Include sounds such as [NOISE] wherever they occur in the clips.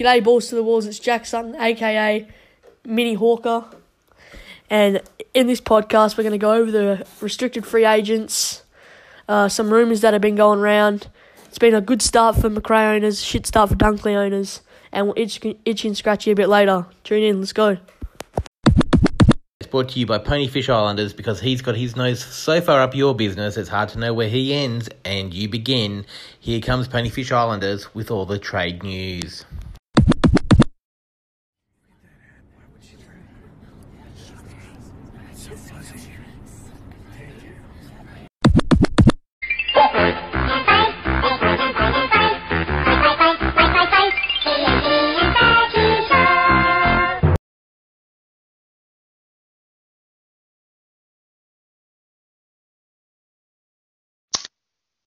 G'day, balls to the walls. It's Jack Sutton, aka Mini Hawker, and in this podcast, we're going to go over the restricted free agents, uh, some rumours that have been going around. It's been a good start for Macrae owners, shit start for Dunkley owners, and we'll itch, itch and scratch you a bit later. Tune in, let's go. It's brought to you by Ponyfish Islanders because he's got his nose so far up your business it's hard to know where he ends and you begin. Here comes Ponyfish Islanders with all the trade news.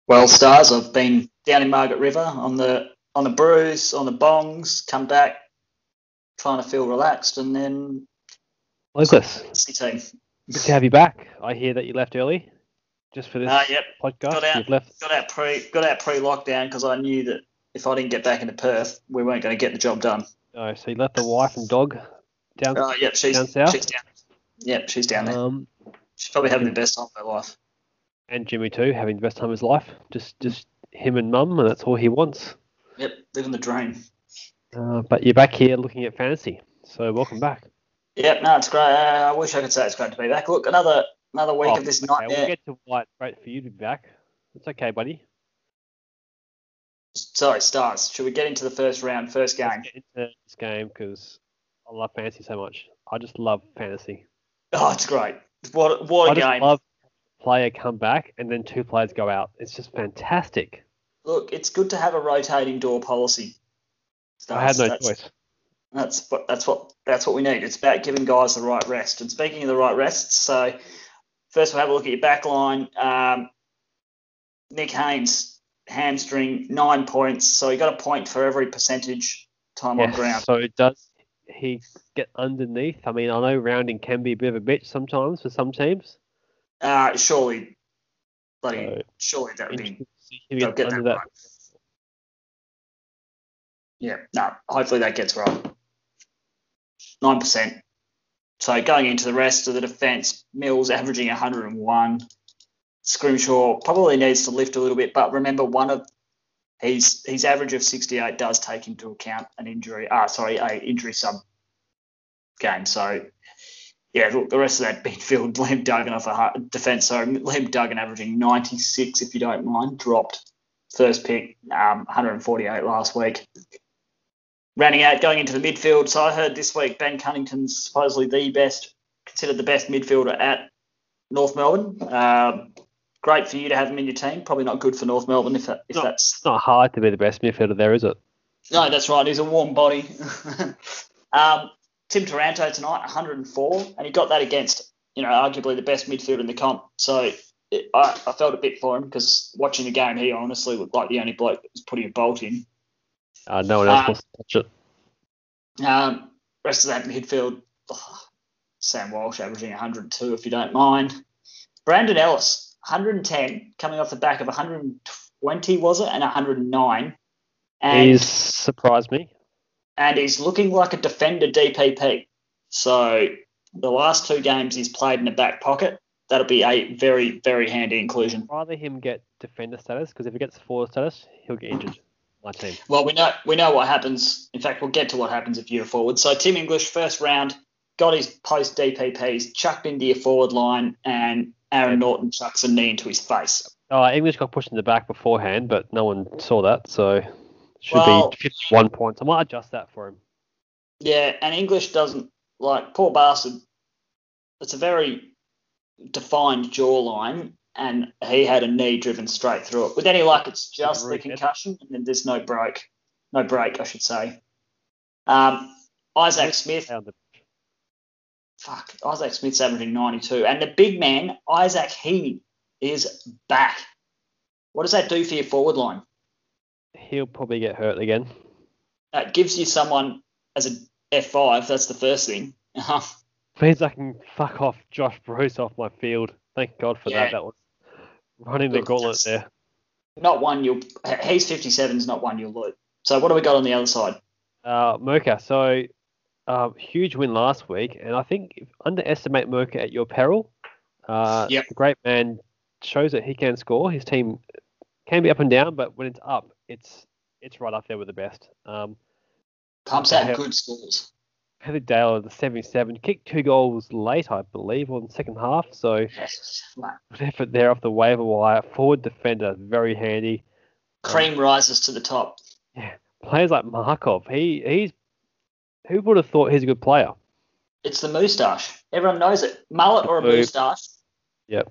Well, stars, I've been down in Margaret River on the on the brews, on the bongs, come back, trying to feel relaxed, and then Lucas, team. [LAUGHS] good to have you back. I hear that you left early, just for this Uh, yep, podcast. got out, You've left. got out pre, got out pre lockdown because I knew that if I didn't get back into Perth, we weren't going to get the job done. Oh, so you left the wife and dog down. Uh, yep, she's Down south? she's down. Yep, she's down there. um, She's probably having the best time of her life. And Jimmy too, having the best time of his life. Just, just him and mum, and that's all he wants. Yep, living the dream. Uh, but you're back here looking at fantasy, so welcome back. Yep, no, it's great. Uh, I wish I could say it's great to be back. Look, another another week Oh, of this okay, nightmare. We'll get to why it's great for you to be back. It's okay, buddy. Sorry, stars. Should we get into the first round, first game? Let's get into this game because I love fantasy so much. I just love fantasy. Oh, it's great. What what I a just game! love player come back and then two players go out. It's just fantastic. Look, it's good to have a rotating door policy. I had no that's, choice. That's what that's what that's what we need. It's about giving guys the right rest. And speaking of the right rests, so first we'll have a look at your back line. Um, Nick Haynes, hamstring, nine points. So he got a point for every percentage time on Yes, ground. So it does he get underneath? I mean, I know rounding can be a bit of a bitch sometimes for some teams. Uh, surely, bloody, So, surely that would be Interesting to see who they'll get that that. right. Yeah, no, hopefully that gets right. Nine percent. So going into the rest of the defence, Mills averaging 101. Scrimshaw probably needs to lift a little bit, but remember one of his his average of 68 does take into account an injury. Ah, sorry, a injury sub game. So yeah, look, the rest of that midfield, [LAUGHS] Liam Duggan off a defence. So Liam Duggan averaging 96, if you don't mind, dropped first pick, um, 148 last week. Rounding out, going into the midfield. So I heard this week Ben Cunnington's supposedly the best, considered the best midfielder at North Melbourne. Um, great for you to have him in your team. Probably not good for North Melbourne if, that, if No. that's It's not hard to be the best midfielder there, is it? no, that's right. He's a warm body. [LAUGHS] um, Tim Taranto tonight, 104, and he got that against, you know, arguably the best midfielder in the comp. So it, I, I felt a bit for him because watching the game, he honestly looked like the only bloke that was putting a bolt in. Uh, no one else wants to touch it. Um, rest of that midfield, oh, Sam Walsh averaging 102, if you don't mind. Brandon Ellis, 110, coming off the back of 120, was it, and 109. And He's surprised me. And he's looking like a defender DPP. So the last two games he's played in the back pocket. That'll be a very, very handy inclusion. rather him get defender status because if he gets forward status, he'll get injured. My team. Well, we know we know what happens. In fact, we'll get to what happens if you're a forward. So Tim English, first round, got his post DPPs, chucked into your forward line, and Aaron Naughton chucks a knee into his face. Uh, English got pushed in the back beforehand, but no one saw that, so should Well- be 51 points. I might adjust that for him. Yeah, and English doesn't like poor bastard. It's a very defined jawline, and he had a knee driven straight through it. With any luck, it's just the concussion, and then there's no break, no break, I should say. Um, Isaac Smith, fuck, Isaac Smith's averaging 92, and the big man Isaac Heeney is back. What does that do for your forward line? He'll probably get hurt again. That gives you someone as a F5. That's the first thing. [LAUGHS] Means I can fuck off Josh Bruce off my field. Thank God for Yeah. that. That was running the gauntlet there. not one you'll. He's 57 is not one you'll lose. So what do we got on the other side? Uh, so um, huge win last week, and I think if underestimate Mocha at your peril. Uh, Yep. The great man shows that he can score. His team can be up and down, but when it's up, it's it's right up there with the best. Um, Pumps out good scores. Heather Dale, the 77, kicked two goals late, I believe, on the second half. So Yes, effort there off the waiver wire. Forward defender, very handy. Cream rises to the top. Yeah, players like Markov, he he's who would have thought he's a good player? It's the moustache. Everyone knows it. Mullet or a moustache. moustache.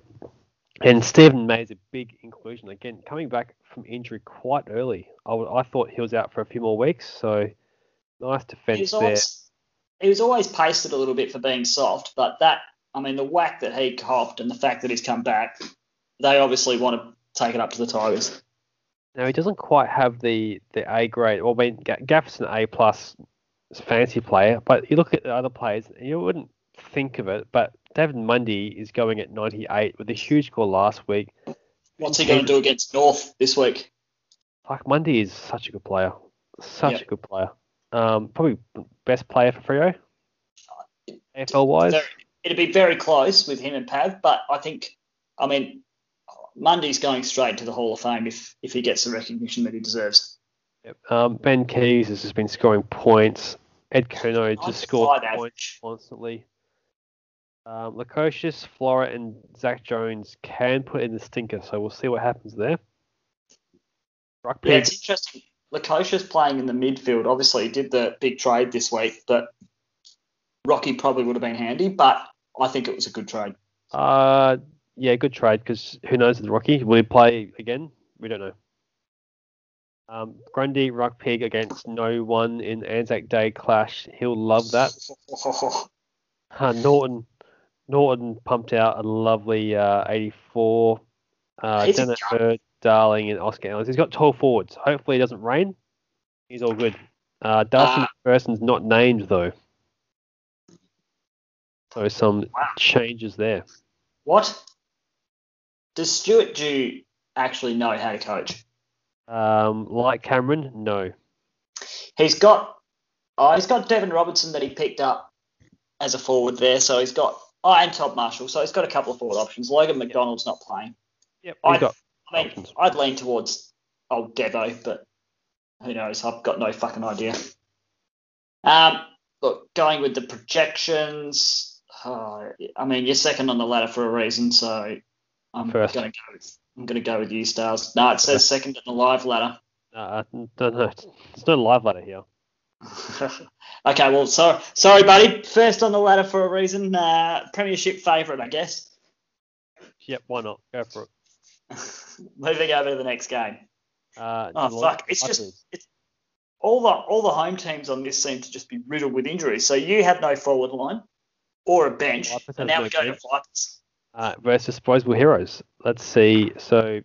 And Stephen May's a big inclusion again, coming back from injury quite early. I, w- I thought he was out for a few more weeks, so nice He defense there. always, he was always pasted a little bit for being soft, but that, I mean, the whack that he copped and the fact that he's come back, they obviously want to take it up to the Tigers. Now he doesn't quite have the the A grade. Well, I mean, Ga- Gaff's an A plus fancy player, but you look at the other players, you wouldn't think of it. But David Mundy is going at 98 with a huge score last week. What's he going to do against North this week? Like Mundy is such a good player, such Yep. a good player. Um, probably best player for Freo, AFL wise. It'd be very close with him and Pav, but I think, I mean, Mundy's going straight to the Hall of Fame if, if he gets the recognition that he deserves. Yep. Um, ben Keays has just been scoring points. Ed Curnow just scored points constantly. Um, Lukosius, Flora, and Zach Jones can put in the stinker, so we'll see what happens there. Rock Yeah, it's interesting. Lakosha's playing in the midfield. Obviously, he did the big trade this week, but Rocky probably would have been handy, but I think it was a good trade. uh, yeah, good trade because who knows with Rocky? Will he play again? We don't know. Um, Grundy, Rock Pig against no one in Anzac Day clash. He'll love that. [LAUGHS] Uh, Naughton, Naughton pumped out a lovely uh, 84. Uh, He's a Dennis gun. Darling, and Oscar Ellens. He's got 12 forwards. Hopefully, it doesn't rain. He's all good. Uh, Darcy Uh, Macpherson's not named though, so some Wow. changes there. What? Does Stuart Dew actually know how to coach? Um, like Cameron, no. He's got oh, he's got Devon Robertson that he picked up as a forward there, so he's got oh, and Todd Marshall, so he's got a couple of forward options. Logan McDonald's not playing. Yep, I- he's got I mean, Options. I'd lean towards old Devo, but who knows? I've got no fucking idea. Um, look, going with the projections, uh, I mean, you're second on the ladder for a reason, so I'm First. going to go with I'm going to go with you, Stars. No, it says [LAUGHS] second on the live ladder. uh, no, no, it's no live ladder here. [LAUGHS] okay, well, sorry, sorry, buddy. First on the ladder for a reason. Uh, premiership favourite, I guess. Yep, why not? Go for it. [LAUGHS] Moving over to the next game. Uh, Oh fuck! It's just it's all the all the home teams on this seem to just be riddled with injuries. So you have no forward line or a bench, and now no we go bench. to Vipers. uh, versus Disposable Heroes. Let's see. So,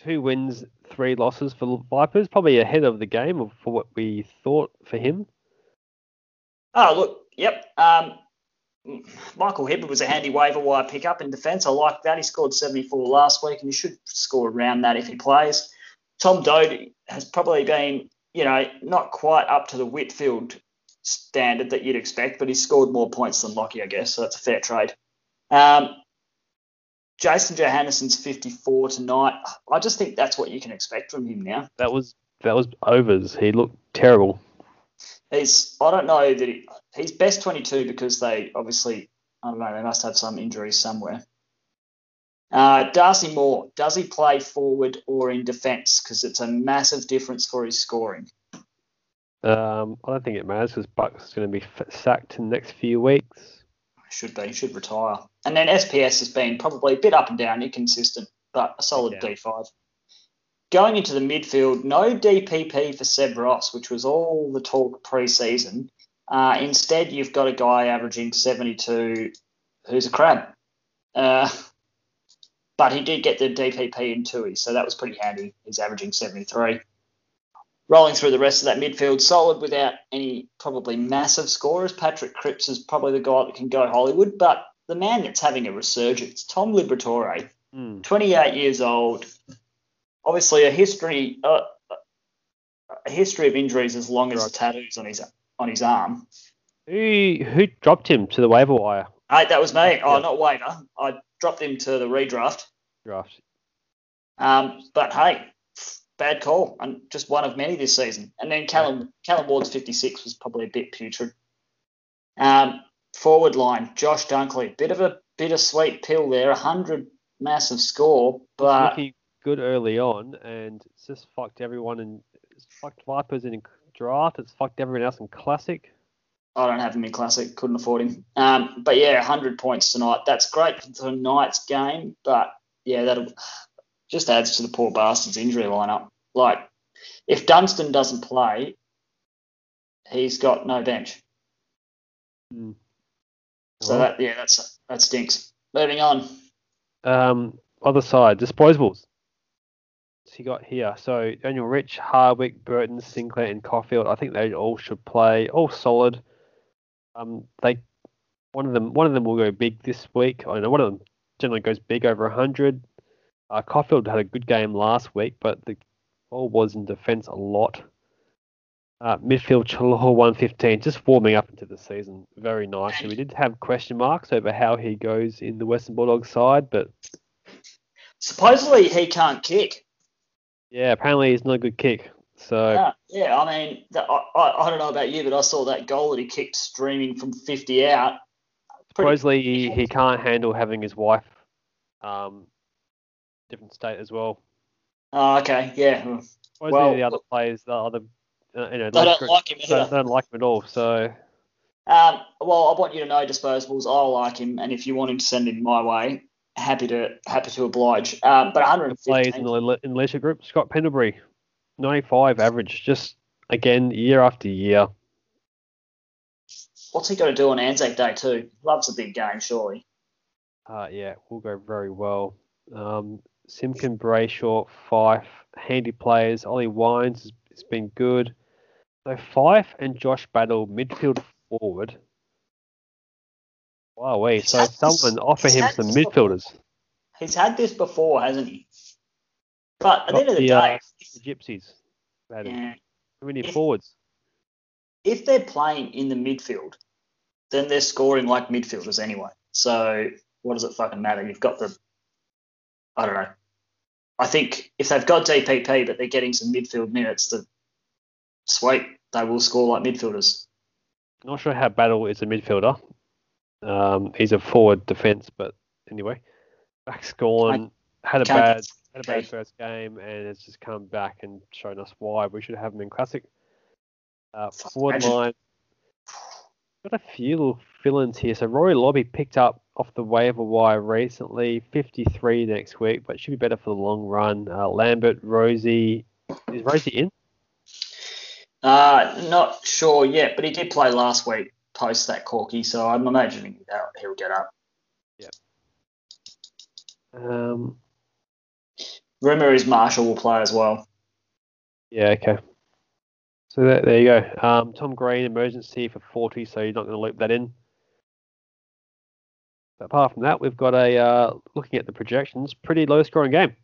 two wins, three losses for Vipers. Probably ahead of the game for what we thought for him. Oh look, yep. Um, Michael Hibberd was a handy waiver wire pickup in defence. I like that. He scored 74 last week, and he should score around that if he plays. Tom Doedee has probably been, you know, not quite up to the Whitfield standard that you'd expect, but he's scored more points than Lockie, I guess. So that's a fair trade. Um, Jason Johannisen's 54 tonight. I just think that's what you can expect from him now. That was that was overs. He looked terrible. He's I don't know that he, he's best 22 because they obviously I don't know they must have some injuries somewhere. Uh, Darcy Moore does he play forward or in defence? Because it's a massive difference for his scoring. Um, I don't think it matters because Bucks is going to be sacked in the next few weeks. Should be should retire. And then SPS has been probably a bit up and down, inconsistent, but a solid Yeah. D5. Going into the midfield, no DPP for Seb Ross, which was all the talk pre-season. Uh, instead, you've got a guy averaging 72 who's a crab. Uh, but he did get the DPP in Tui, so that was pretty handy. He's averaging 73. Rolling through the rest of that midfield, solid without any probably massive scorers. Patrick Cripps is probably the guy that can go Hollywood, but the man that's having a resurgence, Tom Liberatore, Hmm. 28 years old, obviously a history. Uh, a history of injuries as long as Right. the tattoos on his on his arm. Who who dropped him to the waiver wire Hey, that was me. Oh, Yeah. not waiver. I dropped him to the redraft. draft? Um, but hey, bad call, and just one of many this season. And then Callum Callum Ward's 56 was probably a bit putrid. Um, forward line, Josh Dunkley, bit of a bittersweet pill there, 100 massive score, but looking good early on, and it's just fucked everyone and it's fucked Vipers in draft. It's fucked everyone else in classic. I don't have him in classic, couldn't afford him. Um, but yeah, 100 points tonight. That's great for tonight's game, but yeah, that'll just adds to the poor bastard's injury lineup. Like, if Dunstan doesn't play, he's got no bench. Hmm. So Well, that yeah, that's that stinks. Moving on. Um, other side, disposables. So you got here. So Daniel Rich, Hardwick, Burton, Sinclair, and Caulfield. I think they all should play. All solid. Um, they one of them one of them will go big this week. I know one of them generally goes big over hundred. Uh, Caulfield had a good game last week, but the ball was in defence a lot. Uh, midfield Treloar 115, just warming up into the season very nicely. We did have question marks over how he goes in the Western Bulldogs side, but Supposedly he can't kick. Yeah, apparently he's not a good kick. So Yeah, yeah. I mean, I, I, I don't know about you, but I saw that goal that he kicked streaming from 50 out. Pretty- supposedly he, he can't handle having his wife um different state as well. Oh, okay, yeah. Supposedly Well, the other players, the other uh, you know, They don't like him either. don't like him at all. So Um, well, I want you to know, disposables. I like him, and if you want him to send him my way, happy to happy to oblige. Um, but the plays in the in the leisure group, Scott Pendlebury, ninety five average, just again year after year. What's he got to do on Anzac Day too? Loves a big game, surely. Uh, yeah, will go very well. Um, Simpkin, Brayshaw, Fyfe, handy players. Ollie Wines has, has been good. So Fyfe and Josh Battle, midfield forward. Wow, wait. So this- someone offer him some this before. midfielders. He's had this before, hasn't he? But at the end of the, the, uh, day, The Gypsies. Yeah, We need If- forwards. if they're playing in the midfield, then they're scoring like midfielders anyway. So what does it fucking matter? You've got the, I don't know. I think if they've got DPP but they're getting some midfield minutes, then sweet, they will score like midfielders. Not sure how Battle is a midfielder. Um, he's a forward defence, but anyway. Back's gone. Had a bad had a bad first game and has just come back and shown us why we should have him in classic. Uh, forward imagine- line. Got a few little fill-ins here. So Rory Lobby picked up off the waiver wire recently, 53 next week, but should be better for the long run. Uh, Lambert, Rozee, is Rozee in? Uh, not sure yet, but he did play last week post that corky, so I'm imagining that he'll get up. Yeah. Um, Rumor is Marshall will play as well. yeah, okay. So there, there you go. Um, Tom Green, emergency for 40, so you're not going to loop that in. But apart from that, we've got a uh, looking at the projections, pretty low scoring game.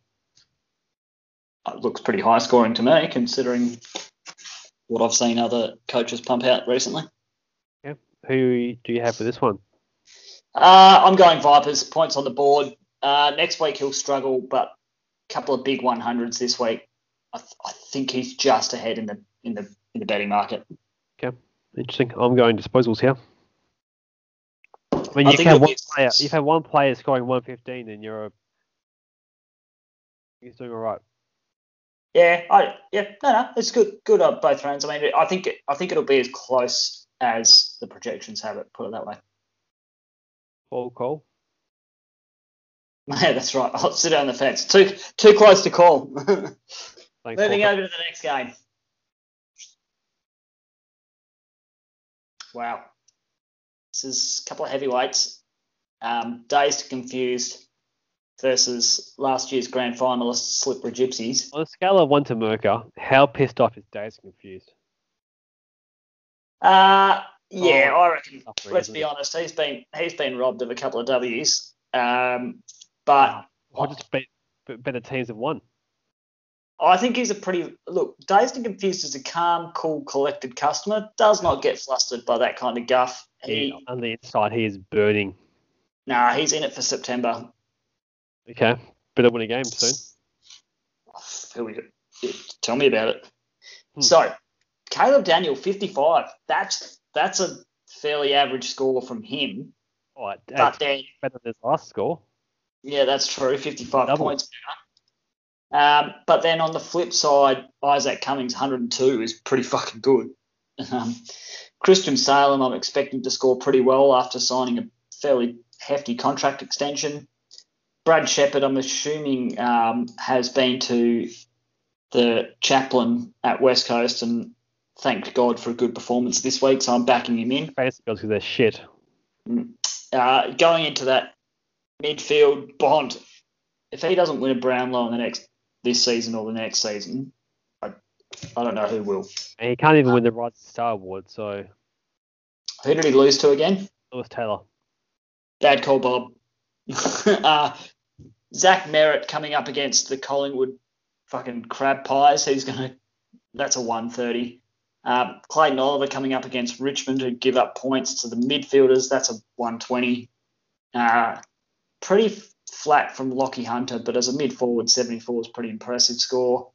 It looks pretty high scoring to me, considering what I've seen other coaches pump out recently. Who do you have for this one? Uh, I'm going Vipers. Points on the board. Uh, next week he'll struggle, but a couple of big 100s this week. I, th- I think he's just ahead in the in the in the betting market. Okay, interesting. I'm going disposals here. I mean, I you have one player. If you have one player scoring 115, then you're a, you're doing all right. Yeah, I yeah no no it's good good on both rounds. I mean I think it, I think it'll be as close as the projections have it. Put it that way. Paul Cole. [LAUGHS] Yeah, that's right. I'll sit on the fence. Too too close to call. [LAUGHS] Thanks, Moving Paul. over to the next game. Wow. This is a couple of heavyweights. Um, Dazed Confused versus last year's grand finalists, Slippery Gypsies. On a scale of one to Merker, how pissed off is Days confused? Uh, yeah, Oh, I reckon. suffering, Let's be he? honest. He's been he's been robbed of a couple of W's. Um, but Or just bet, bet- better teams have won. I think he's a pretty look. Dazed and confused is a calm, cool, collected customer. Does not get flustered by that kind of guff. He, He, on the inside, he is burning. nah, he's in it for September. Okay, better win a game soon. Here we go. Tell me about it. Hmm. So, Caleb Daniel, 55. That's that's a fairly average score from him. Oh, But then, better than his last score. yeah, that's true. 55 Double. points. Um, but then on the flip side, Isaac Cummings, 102, is pretty fucking good. Um, Christian Salem, I'm expecting to score pretty well after signing a fairly hefty contract extension. Brad Sheppard, I'm assuming, um, has been to the chaplain at West Coast and thanked God for a good performance this week, so I'm backing him in. Fantasy because they're shit. Uh, going into that midfield, Bont, if he doesn't win a Brownlow in the next this season or the next season, I, I don't know who will. And he can't even win the Rising Star Award, so Who did he lose to again? Lewis Taylor. Bad call, Bob. [LAUGHS] uh, Zach Merrett coming up against the Collingwood fucking crab pies. He's gonna. That's a 130. Um, Clayton Oliver coming up against Richmond who give up points to the midfielders. That's a 120. Uh, pretty f- flat from Lockie Hunter, but as a mid forward, 74 is pretty impressive score.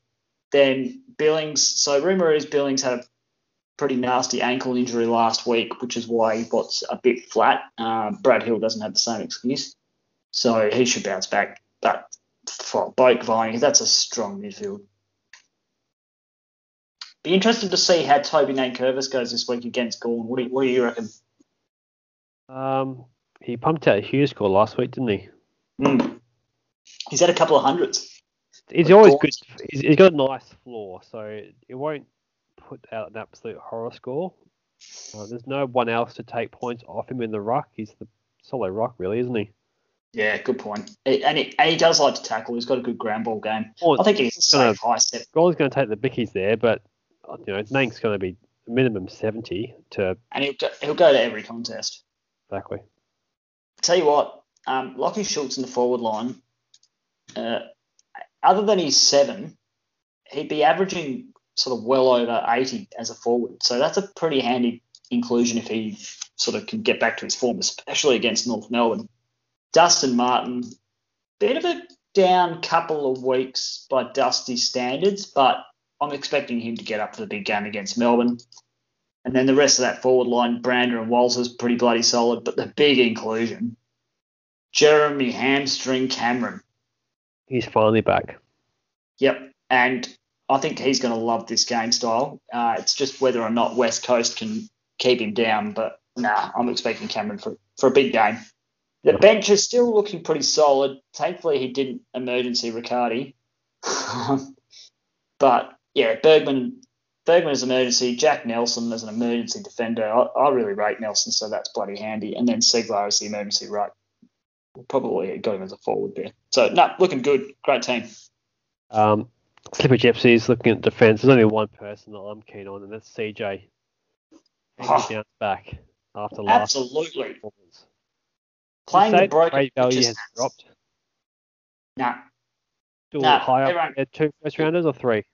Then Billings. So rumour is Billings had a pretty nasty ankle injury last week, which is why he got a bit flat. Uh, Brad Hill doesn't have the same excuse, so he should bounce back. But for Boak Viney, that's a strong midfield. Be interested to see how Toby Nankervis goes this week against Gawn. What do you, what do you reckon? Um, he pumped out a huge score last week, didn't he? Hmm. He's had a couple of hundreds. He's always good. He's, he's got a nice floor, so it won't put out an absolute horror score. Uh, there's no one else to take points off him in the ruck. He's the solo rock, really, isn't he? Yeah, good point. And he, and he does like to tackle. He's got a good ground ball game. Or I think he's safe high step. Gordon's going to take the bickies there, but you know, Nank's going to be minimum 70 to And he'll go, he'll go to every contest. exactly. Tell you what, um, Lockie Schultz in the forward line, uh, other than his seven, he'd be averaging sort of well over 80 as a forward. So that's a pretty handy inclusion if he sort of can get back to his form, especially against North Melbourne. Dustin Martin, bit of a down couple of weeks by Dusty standards, but I'm expecting him to get up for the big game against Melbourne. And then the rest of that forward line, Brander and Walters, pretty bloody solid. But the big inclusion, Jeremy Hamstring Cameron. He's finally back. Yep. And I think he's going to love this game style. Uh, it's just whether or not West Coast can keep him down. But nah, I'm expecting Cameron for, for a big game. The bench is still looking pretty solid. Thankfully, he didn't emergency Riccardi. [LAUGHS] but yeah, Bergman Bergman is emergency. Jack Nelson is an emergency defender. I, I really rate Nelson, so that's bloody handy. And then Seglar is the emergency right. Probably got him as a forward there. So, no, looking good. Great team. Um, Slipper Gypsies looking at defence. There's only one person that I'm keen on, and that's CJ. Oh. bounce back after last Absolutely. Playing the broken value has dropped. Nah, Still Nah, high everyone- two first rounders or three?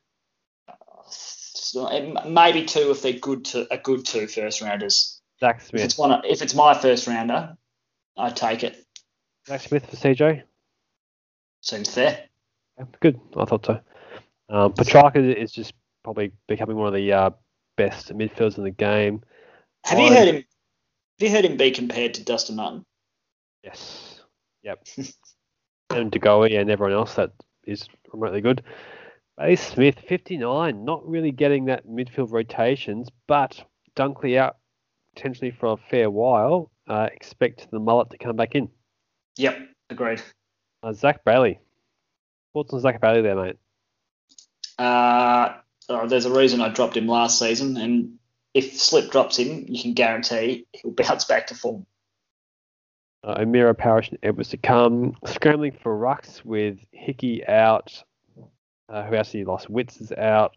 maybe two if they're good to a good two first rounders. Zach If Smith. it's one, if it's my first rounder, I take it. Zach Smith for CJ. Seems fair. Good, I thought so. Um, Petracca is just probably becoming one of the uh, best midfielders in the game. Have you heard him? Have you heard him be compared to Dustin Martin? Yes. Yep. [LAUGHS] and De Goey and everyone else that is remotely good. Bailey Smith, 59, not really getting that midfield rotations, but Dunkley out potentially for a fair while. Uh, expect the mullet to come back in. Yep, agreed. Uh, Zach Bailey. Thoughts on Zach Bailey there, mate? Uh, oh, there's a reason I dropped him last season, and if Slip drops him, you can guarantee he'll [LAUGHS] bounce back to form. Uh, O'Meara, Parrish, and Edwards to come. Scrambling for rucks with Hickey out. Uh, who else he lost? Witts is out.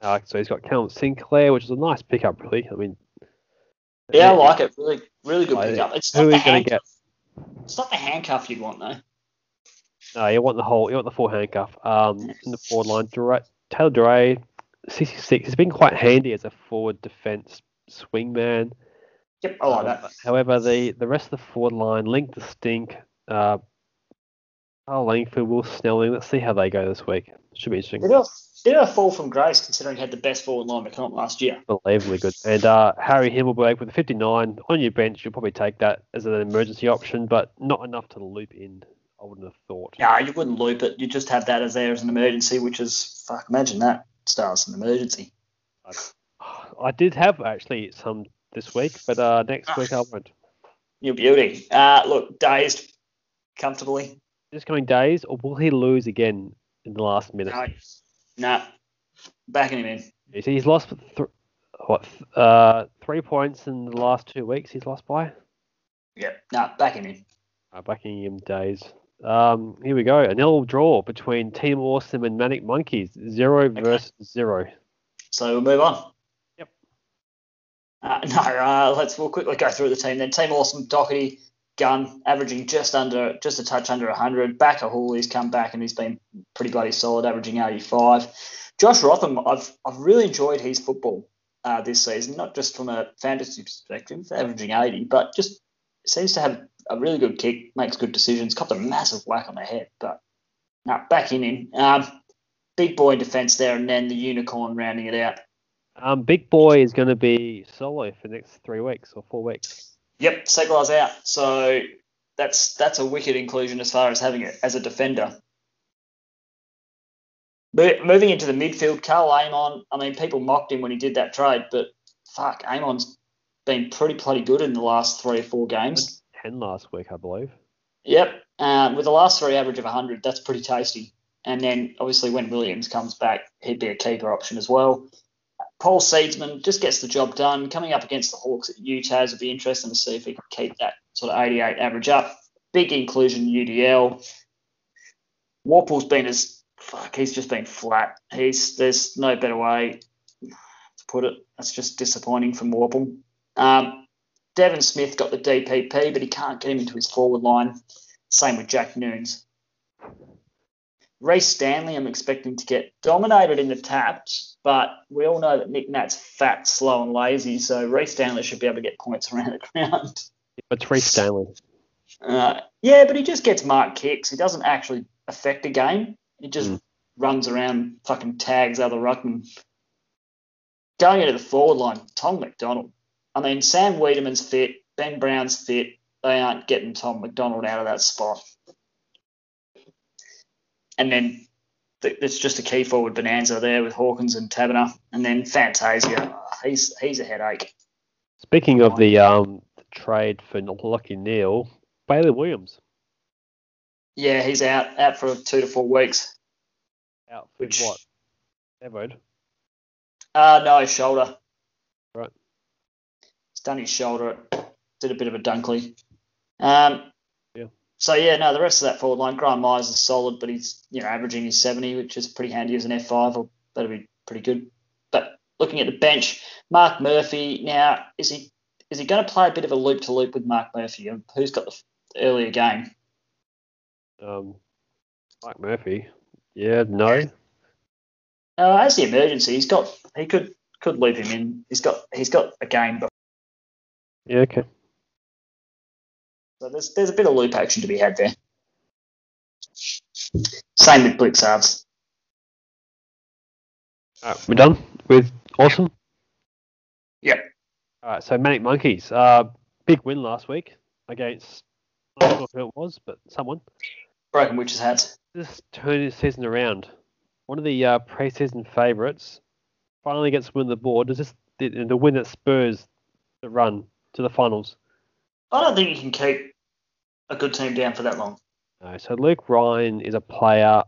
Uh, so he's got Callum Sinclair, which is a nice pickup, really. I mean, Yeah, I like it. Really, really good pickup. It's who not are the handcuff. It's not the handcuff you'd want though. No, you want the whole, you want the full handcuff. Um, in the forward line, Dura- Taylor Duryea, 66. He's been quite handy as a forward defence swingman. Yep, I like Um, that. However, the, the rest of the forward line, Link the Stink, uh, Kyle Langford, Will Snelling. Let's see how they go this week. Should be interesting. Did a, did a fall from grace considering he had the best forward line the comp last year. Unbelievably good. And uh, Harry Himmelberg with a 59 on your bench, you'll probably take that as an emergency option, but not enough to loop in. I wouldn't have thought. No, you wouldn't loop it. You just have that as there as an emergency, which is fuck. Imagine that starts an emergency. I did have actually some this week, but uh, next week I won't. Your beauty. Uh, look, dazed comfortably. Just going days, or will he lose again in the last minute? No, nah, backing him in. You see, he's lost th- what uh, three points in the last two weeks. He's lost by. Yep, nah, backing him in. Uh, backing him days. Um, here we go. A nil draw between Team Awesome and Manic Monkeys. Zero versus zero. So we'll move on. Uh, [LAUGHS] no, uh, let's we'll quickly go through the team then. Team Awesome, Doherty, Gun, averaging just under, just a touch under 100. Bachar Houli, he's come back and he's been pretty bloody solid, averaging 85. Josh Rotham, I've I've really enjoyed his football uh, this season, not just from a fantasy perspective, averaging 80, but just seems to have a really good kick, makes good decisions, copped a massive whack on the head, but no, back in him. Um, big boy in defence there, and then the unicorn rounding it out. Um, Big Boy is going to be solo for the next three weeks or four weeks. Yep, Seglar's out, so that's that's a wicked inclusion as far as having it as a defender. Mo- Moving into the midfield, Karl Amon. I mean, people mocked him when he did that trade, but fuck, Amon's been pretty bloody good in the last three or four games. Ten last week, I believe. Yep, uh, with the last three average of 100, that's pretty tasty. And then obviously when Williams comes back, he'd be a keeper option as well. Paul Seedsman just gets the job done. Coming up against the Hawks at UTAS, it'll be interesting to see if he can keep that sort of 88 average up. Big inclusion UDL. Worpel's been as fuck. He's just been flat. He's there's no better way to put it. That's just disappointing from Warple. Um, Devon Smith got the DPP, but he can't get him into his forward line. Same with Jack Noons. Rhys Stanley, I'm expecting to get dominated in the taps, but we all know that Nick Nat's fat, slow, and lazy, so Rhys Stanley should be able to get points around the ground. But Rhys Stanley. Uh, yeah, but he just gets marked kicks. He doesn't actually affect a game. He just Mm. runs around, fucking tags other ruckmen. Going into the forward line, Tom McDonald. I mean, Sam Weideman's fit, Ben Brown's fit. They aren't getting Tom McDonald out of that spot. And then th- it's just a key forward bonanza there with Hawkins and Taberner. And then Fantasia, he's he's a headache. Speaking of the um trade for Lucky Neil, Bailey Williams Yeah, he's out out for two to four weeks. out for Which- what? Everett. Uh, no, shoulder. Right. He's done his shoulder. Did a bit of a Dunkley. Um. So yeah, no, the rest of that forward line, Graham Myers is solid, but he's you know averaging his 70, which is pretty handy as an F5, or that'll be pretty good. But looking at the bench, Mark Murphy. Now, is he is he going to play a bit of a loop to loop with Mark Murphy? Who's got the earlier game? Um, Mike Murphy. Yeah, no. Uh, as the emergency, he's got he could could loop him in. He's got he's got a game, but Yeah, okay. So there's there's a bit of loop action to be had there. Same with Blitzarves. Alright, we're done with awesome. Yep. All right, so Manic Monkeys. Uh, big win last week against. I'm not sure who it was, but someone. Broken Witches hats. This turned his season around. One of the uh, preseason favourites finally gets to win the board. Does this the, the win that spurs the run to the finals? I don't think you can keep a good team down for that long. No, so Luke Ryan is a player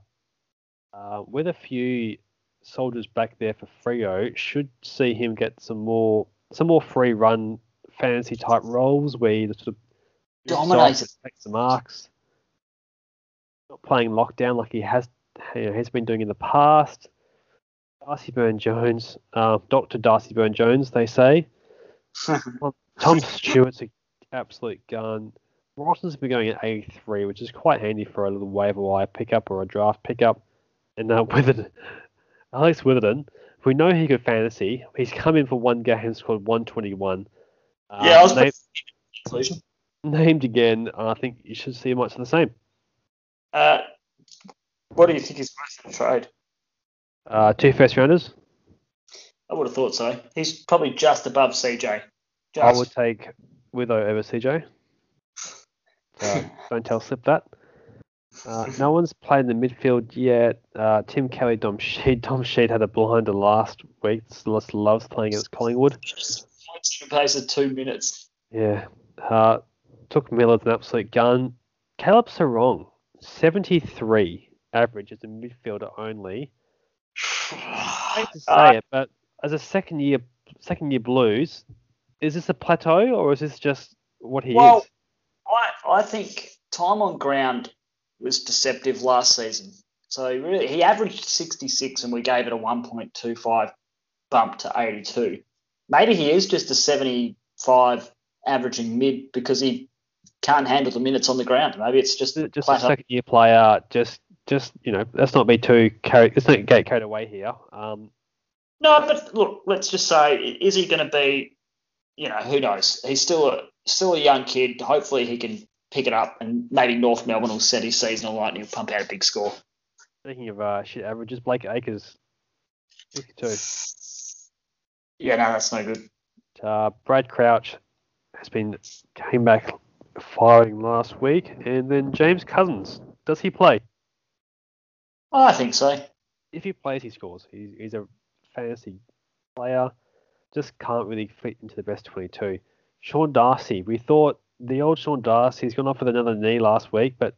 uh, with a few soldiers back there for Freo. Should see him get some more some more free run fantasy type roles where he sort of Dominated. takes the marks. Not playing lockdown like he has you know, has been doing in the past. Darcy Byrne Jones, uh, Doctor Darcy Byrne Jones, they say. [LAUGHS] Tom Stewart's an absolute gun. Rosson's been going at 83, which is quite handy for a little waiver wire pickup or a draft pickup. And uh, [LAUGHS] Witherden, Alex Witherden, we know he could fantasy. He's come in for one game, scored 121. Uh, yeah, I was named, conclusion. named again. I think you should see much of the same. Uh, what do you think is worth in trade? Uh, two first rounders. I would have thought so. He's probably just above CJ. Just. I would take Witho over CJ. Uh, don't tell Slip that. Uh, no one's played in the midfield yet. Uh, Tim Kelly, Dom Sheed. [LAUGHS] Dom Sheed had a blinder last week. Celeste loves playing against Collingwood. Just points in pace of two minutes. Yeah. Uh, Touk Miller an absolute gun. Caleb Serong, 73 average as a midfielder only. I [SIGHS] hate to say it, but as a second year second year Blues, is this a plateau or is this just what he is? Well, is? I, I think time on ground was deceptive last season. So really, he averaged 66 and we gave it a 1.25 bump to 82. Maybe he is just a 75 averaging mid because he can't handle the minutes on the ground. Maybe it's just, Just a second year player. Just just you know, let's not be too carried. Let's not get carried away here. Um, No, but look, let's just say, is he going to be? You know, who knows? He's still a still a young kid. Hopefully, he can pick it up, and maybe North Melbourne will set his season alight and he'll pump out a big score. speaking of uh, shit averages, Blake Acres, 52. Yeah, no, that's no good. Uh, Brad Crouch has been came back firing last week, and then James Cousins. Does he play? I think so. If he plays, he scores. He's, he's a fantasy player. Just can't really fit into the best 22. Sean Darcy. We thought the old Sean Darcy. He's gone off with another knee last week, but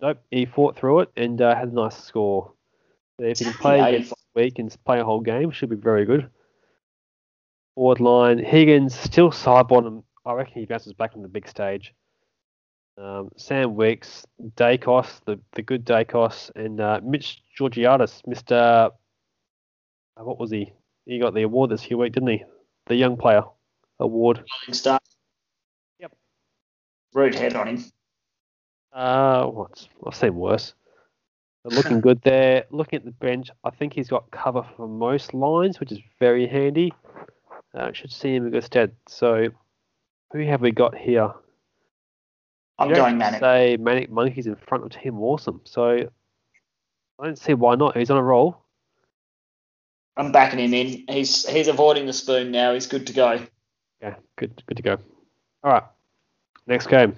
nope. He fought through it and uh, had a nice score. So if he can play again this week and play a whole game, should be very good. Forward line. Higgins still side bottom. I reckon he bounces back on the big stage. Um, Sam Wicks, Daicos, the, the good Daicos, and uh, Mitch Georgiadis, Mr. Uh, what was he? He got the award this week, didn't he? The young player award. Start. Yep. Rude head on him. Uh, what's I've seen worse. Looking good there. Looking at the bench, I think he's got cover for most lines, which is very handy. Uh, should see him in good stead. So, who have we got here? I'm You going Manic. Say Manic Monkeys in front of Tim Awesome. So, I don't see why not. He's on a roll. I'm backing him in. He's he's avoiding the spoon now. He's good to go. Yeah, good, good to go. All right, next game.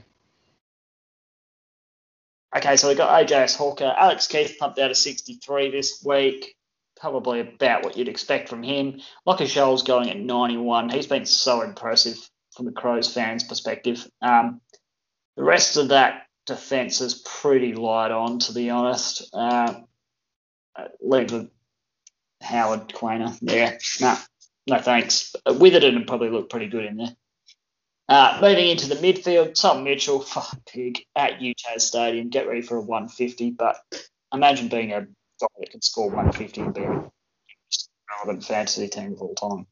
Okay, so we got AJS Hawker. Alex Keath pumped out a 63 this week. Probably about what you'd expect from him. Lockie Sholl's going at 91. He's been so impressive from the Crows fans' perspective. Um, the rest of that defence is pretty light on, to be honest. Uh, uh, leave with Howard Quainer. Yeah, no, no thanks. Uh, Witherden would probably look pretty good in there. Uh, moving into the midfield, Tom Mitchell, [LAUGHS] fuck pig, at UTAS Stadium. Get ready for a 150, but imagine being a guy that can score 150 and be a relevant fantasy team of all time.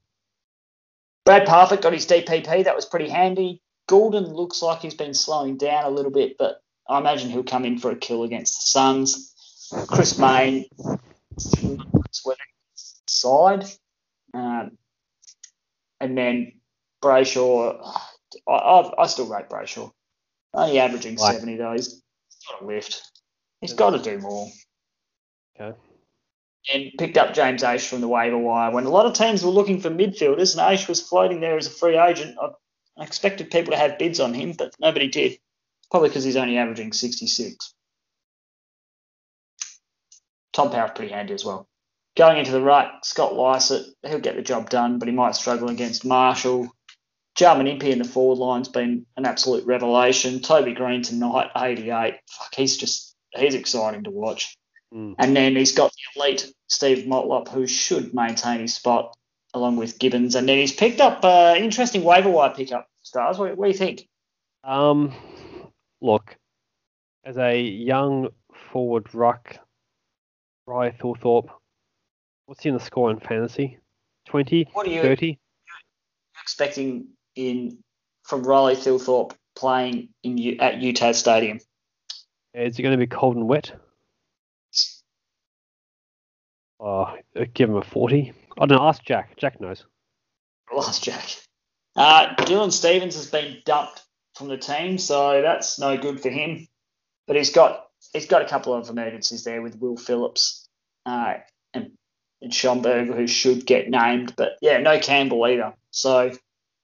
Brad Parfitt got his DPP. That was pretty handy. Goulden looks like he's been slowing down a little bit, but I imagine he'll come in for a kill against the Suns. Chris Main, side. Um, and then Brayshaw, I, I've, I still rate Brayshaw. Only averaging Why? 70 though. He's got a lift. He's got to do more. Okay. And picked up James Aish from the waiver wire when a lot of teams were looking for midfielders, and Aish was floating there as a free agent. I, I expected people to have bids on him, but nobody did. Probably because he's only averaging 66. Tom Power's pretty handy as well. Going into the right, Scott Lycett, he'll get the job done, but he might struggle against Marshall. Jarman Impey in the forward line's been an absolute revelation. Toby Green tonight, 88. Fuck, he's just, he's exciting to watch. Mm. And then he's got the elite Steve Motlop, who should maintain his spot along with Gibbons. And then he's picked up uh, interesting waiver wire pickup, Stars. What, what do you think? Um, look, as a young forward ruck, Riley Thilthorpe, what's in the score in fantasy? 20, What are you 30? expecting in from Riley Thilthorpe playing in U- at UTAS Stadium. Is it going to be cold and wet? Oh, give him a 40. I don't know. Ask Jack. Jack knows. Lost Jack. Uh, Dylan Stevens has been dumped from the team, so that's no good for him. But he's got he's got a couple of emergencies there with Will Phillips uh, and, and Schomburg, who should get named. But yeah, no Campbell either. So a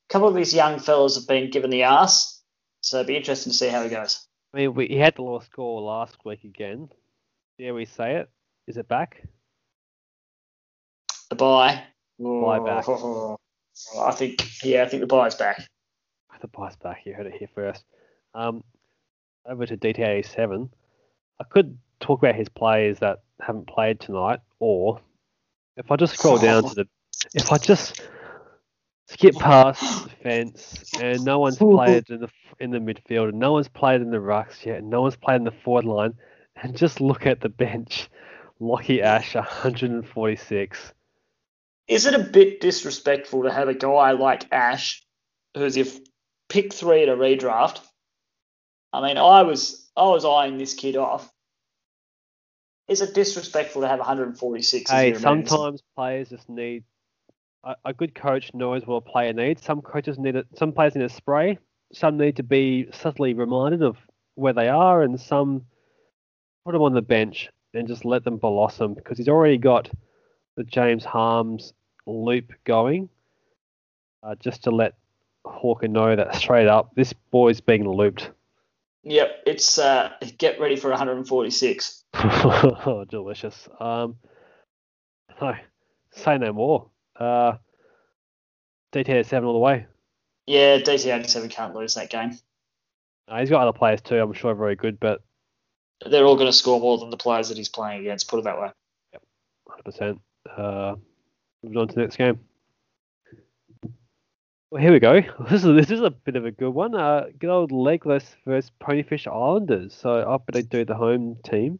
couple of these young fellas have been given the arse. So it'd be interesting to see how he goes. I mean, we, he had the lowest score last week again. Dare we say it? Is it back? The buy. Buy back. I think yeah, I think the buy's back. The buy's back. You heard it here first. Um, over to DTA seven. I could talk about his players that haven't played tonight, or if I just scroll down to the, if I just skip past the fence and no one's played in the in the midfield and no one's played in the rucks yet, and no one's played in the forward line, and just look at the bench, Lachie Ash 146. Is it a bit disrespectful to have a guy like Ash, who's your pick three at a redraft? I mean, I was I was eyeing this kid off. Is it disrespectful to have 146? Hey, sometimes players just need a, a, good coach knows what a player needs. Some coaches need it. Some players need a spray. Some need to be subtly reminded of where they are, and some put them on the bench and just let them blossom because he's already got the James Harmes loop going. Uh, just to let Hawker know that straight up, this boy's being looped. Yep, it's uh, get ready for 146. Oh, [LAUGHS] delicious. Um, no, say no more. Uh, DTA seven all the way. Yeah, DTA seven can't lose that game. Uh, he's got other players too. I'm sure very good, but they're all going to score more than the players that he's playing against. Put it that way. Yep, hundred percent. Uh, moving on to the next game. Well, here we go. [LAUGHS] This is this is a bit of a good one. Uh, good old legless versus Ponyfish Islanders. So up they do the home team.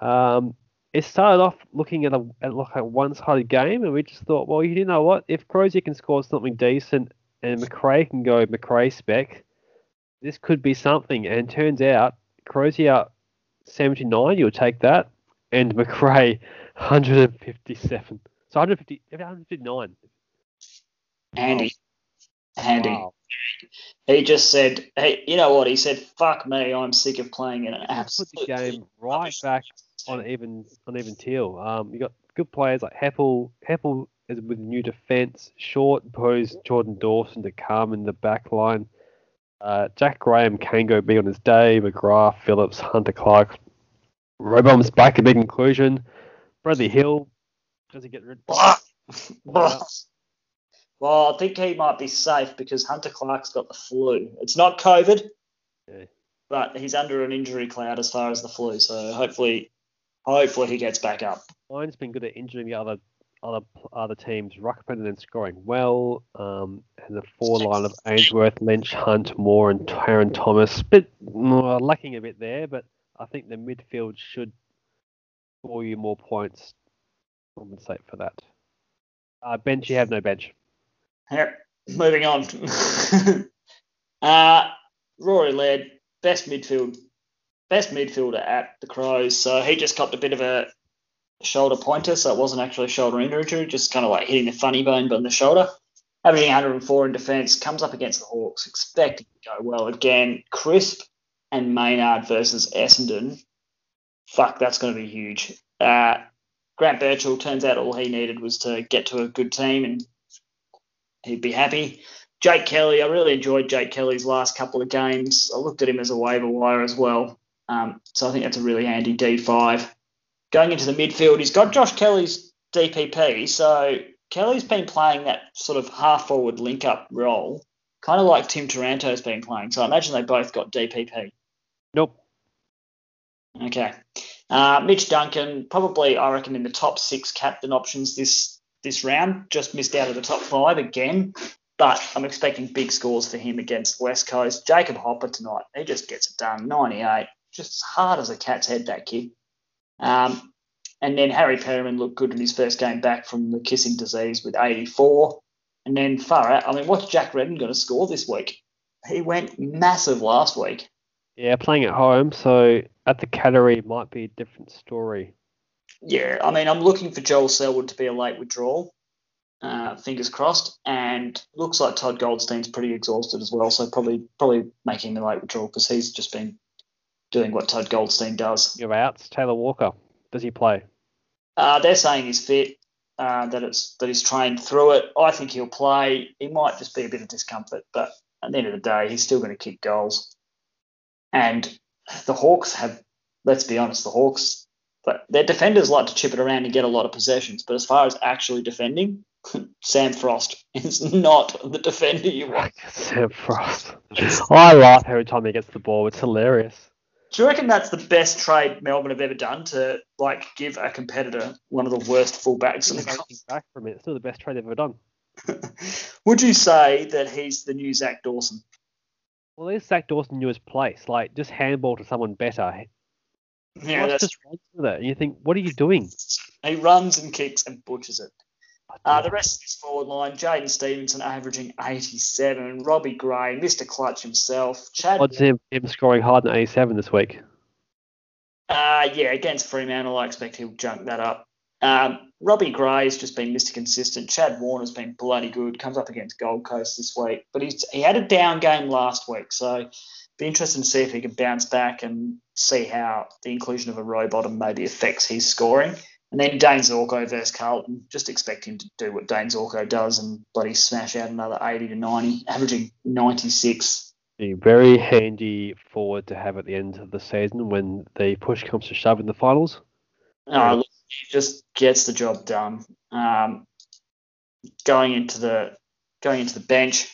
Um, it started off looking at a at like a one-sided game, and we just thought, well, you know what? If Crozier can score something decent and McRae can go McRae spec, this could be something. And turns out Crozier 79, you'll take that, and McRae [LAUGHS] 157. So 150, 159. Andy. Handy. Wow. He just said, "Hey, you know what?" He said, "Fuck me, I'm sick of playing in an absolute." Put the game [LAUGHS] right back on even on even teal. Um, you got good players like Heppell. Heppell is with new defence. Short posed Jordan Dawson to come in the back line. Uh, Jack Graham can go big on his day. McGrath, Phillips, Hunter Clark. Robom's back at big inclusion. Bradley Hill. Does he get rid? [LAUGHS] Well, I think he might be safe because Hunter Clark's got the flu. It's not COVID, yeah. but he's under an injury cloud as far as the flu. So hopefully, hopefully he gets back up. Mine's been good at injuring the other other other teams, ruckman and then scoring well. Um, and the four line of Ainsworth, Lynch, Hunt, Moore, and Tarryn Thomas. Bit uh, lacking a bit there, but I think the midfield should score you more points. Compensate for that. Uh, bench, you have no bench. Yep. Moving on. [LAUGHS] uh, Rory Laird, best midfield, best midfielder at the Crows. So he just copped a bit of a shoulder pointer, so it wasn't actually a shoulder injury, just kind of like hitting the funny bone but on the shoulder. Having 104 in defence, comes up against the Hawks, expecting to go well again. Crisp and Maynard versus Essendon. Fuck, that's going to be huge. Uh, Grant Birchall turns out all he needed was to get to a good team and he'd be happy. Jake Kelly, I really enjoyed Jake Kelly's last couple of games. I looked at him as a waiver wire as well. Um, so I think that's a really handy D5. Going into the midfield, he's got Josh Kelly's DPP. So Kelly's been playing that sort of half forward link up role, kind of like Tim Taranto's been playing. So I imagine they both got DPP. Nope. Okay. Uh, Mitch Duncan, probably, I reckon, in the top six captain options this this round. Just missed out of the top five again, but I'm expecting big scores for him against West Coast. Jacob Hopper tonight, he just gets it done. 98, just as hard as a cat's head, that kid. Um, and then Harry Perryman looked good in his first game back from the kissing disease with 84. And then far out, I mean, what's Jack Redden going to score this week? he went massive last week. Yeah, playing at home, so at the Cattery might be a different story. Yeah, I mean, I'm looking for Joel Selwood to be a late withdrawal. Uh, fingers crossed. And looks like Todd Goldstein's pretty exhausted as well, so probably probably making the late withdrawal because he's just been doing what Todd Goldstein does. Your outs, Taylor Walker. Does he play? Uh, they're saying he's fit, uh, that it's that he's trained through it. I think he'll play. He might just be a bit of discomfort, but at the end of the day, he's still going to kick goals. And the Hawks have, let's be honest, the Hawks, but their defenders like to chip it around and get a lot of possessions. But as far as actually defending, [LAUGHS] Sam Frost [LAUGHS] is not the defender you want. [LAUGHS] Sam Frost. Oh, I laugh every time he gets the ball. It's hilarious. Do you reckon that's the best trade Melbourne have ever done to like give a competitor one of the worst fullbacks in the country? back from it. It's still the best trade they've ever done. Would you say that he's the new Zach Dawson? Well, there's Zach Dawson knew his place. Like, just handball to someone better. Yeah, Ross that's, just runs with it. You think, what are you doing? he runs and kicks and butchers it. Uh, the rest of his forward line, Jaden Stevenson averaging 87, Robbie Gray, Mr. Clutch himself, Chad. Odds him, him scoring hard in 87 this week. Uh, yeah, against Fremantle, I expect he'll junk that up. Um, Robbie Gray's just been Mr. Consistent. Chad Warner's been bloody good. Comes up against Gold Coast this week, but he's, he had a down game last week, so be interested to see if he can bounce back and see how the inclusion of a Rowbottom maybe affects his scoring. And then Dane Zorko versus Carlton. Just expect him to do what Dane Zorko does and bloody smash out another 80 to 90, averaging 96. Be very handy forward to have at the end of the season when the push comes to shove in the finals. Uh, look, he just gets the job done. Um, going into the going into the bench,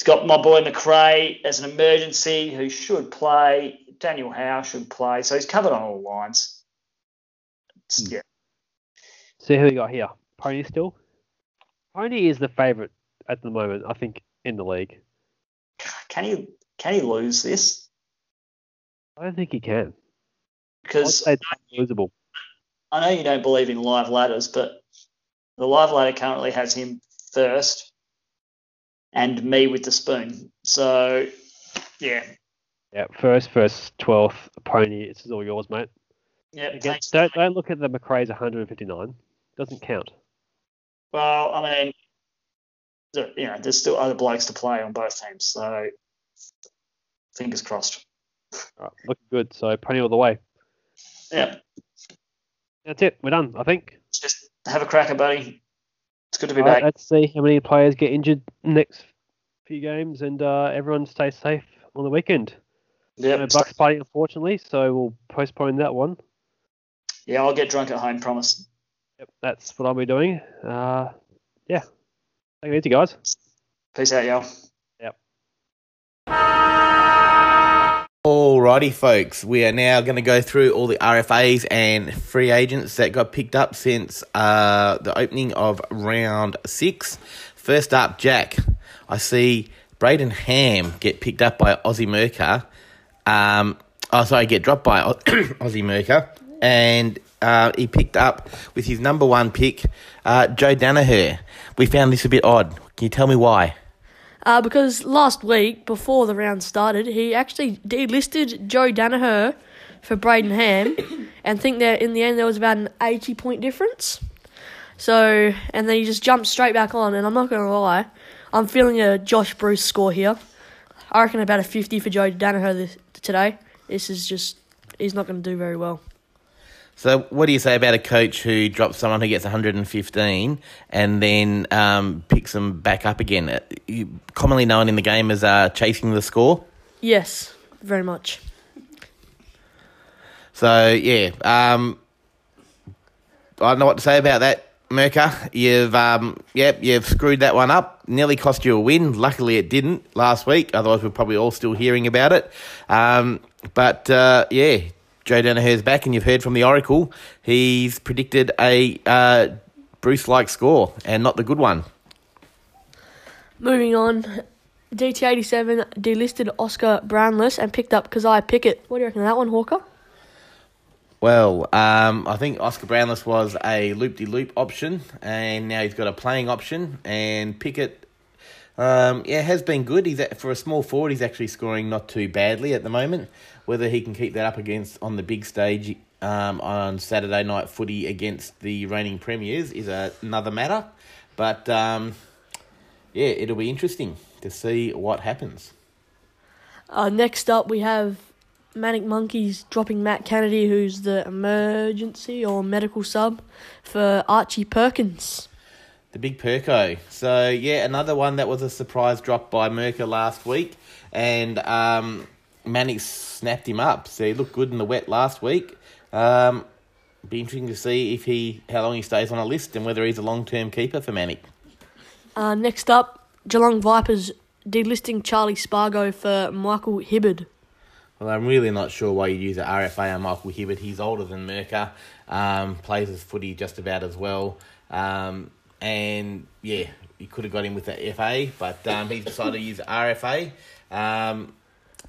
he's got my boy McRae as an emergency who should play. Daniel Howe should play, so he's covered on all lines. It's- Hmm. Yeah, See who we got here. Pony still? Pony is the favourite at the moment, I think, in the league. can he can he lose this? I don't think he can. Because it's. I know you don't believe in live ladders, but the live ladder currently has him first, and me with the spoon. So yeah, Yeah, first, first, 12th, Pony. This is all yours, mate. yeah. Again, thanks. don't, don't look at the McRae's 159. Doesn't count. Well, I mean, you know, there's still other blokes to play on both teams, so fingers crossed. All right, looking good. So Pony all the way. Yeah, That's it. We're done, I think. just have a cracker, buddy. It's good to be back. let's see how many players get injured next few games, and uh, everyone stay safe on the weekend. No Yep. Bucks party, unfortunately, so we'll postpone that one. Yeah, I'll get drunk at home, promise. Yep, that's what I'll be doing. Uh, yeah. Take it easy, guys. Peace out, y'all. Alrighty, folks, we are now going to go through all the RFAs and free agents that got picked up since uh, the opening of round six. First up, Jack. I see Brayden Ham get picked up by Aussie Merker. Um, oh, sorry, get dropped by Au- [COUGHS] Aussie Merker. And uh, he picked up with his number one pick, uh, Joe Daniher. We found this a bit odd. Can you tell me why? Uh, because last week, before the round started, he actually delisted Joe Daniher for Brayden Ham, [COUGHS] and think that in the end there was about an 80 point difference. So, and then he just jumped straight back on, and I'm not going to lie, I'm feeling a Josh Bruce score here. I reckon about a 50 for Joe Daniher this, today. This is just, he's not going to do very well. So, what do you say about a coach who drops someone who gets 115 and then um, picks them back up again? Uh, you- Commonly known in the game as uh, chasing the score. Yes, very much. So, yeah, um, I don't know what to say about that, Merker. You've, um, yep, you've screwed that one up. Nearly cost you a win. Luckily, it didn't last week. Otherwise, we're probably all still hearing about it. Um, but uh, yeah, Joe Daniher's back, and you've heard from the Oracle. He's predicted a uh, Bruce-like score, and not the good one. Moving on, DT87 delisted Oscar Brownless and picked up Kysaiah Pickett. What do you reckon of that one, Hawker? Well, um, I think Oscar Brownless was a loop-de-loop option, and now he's got a playing option. And Pickett Um, yeah, has been good. He's at, for a small forward. He's actually scoring not too badly at the moment. Whether he can keep that up against on the big stage um, on Saturday night footy against the reigning premiers is a, another matter. But um, yeah, it'll be interesting to see what happens. Uh, next up, we have Manic Monkeys dropping Matt Kennedy, who's the emergency or medical sub for Archie Perkins. The big Perko. So yeah, another one that was a surprise drop by Merker last week, and um, Manic snapped him up. So he looked good in the wet last week. Um, be interesting to see if he how long he stays on a list and whether he's a long term keeper for Manic. Uh, next up, Geelong Vipers delisting Charlie Spargo for Michael Hibberd. Well, I'm really not sure why you'd use an RFA on Michael Hibberd. He's older than Merker, um, plays his footy just about as well. Um, and yeah, you could have got him with the FA, but um, he's decided to use RFA. Um,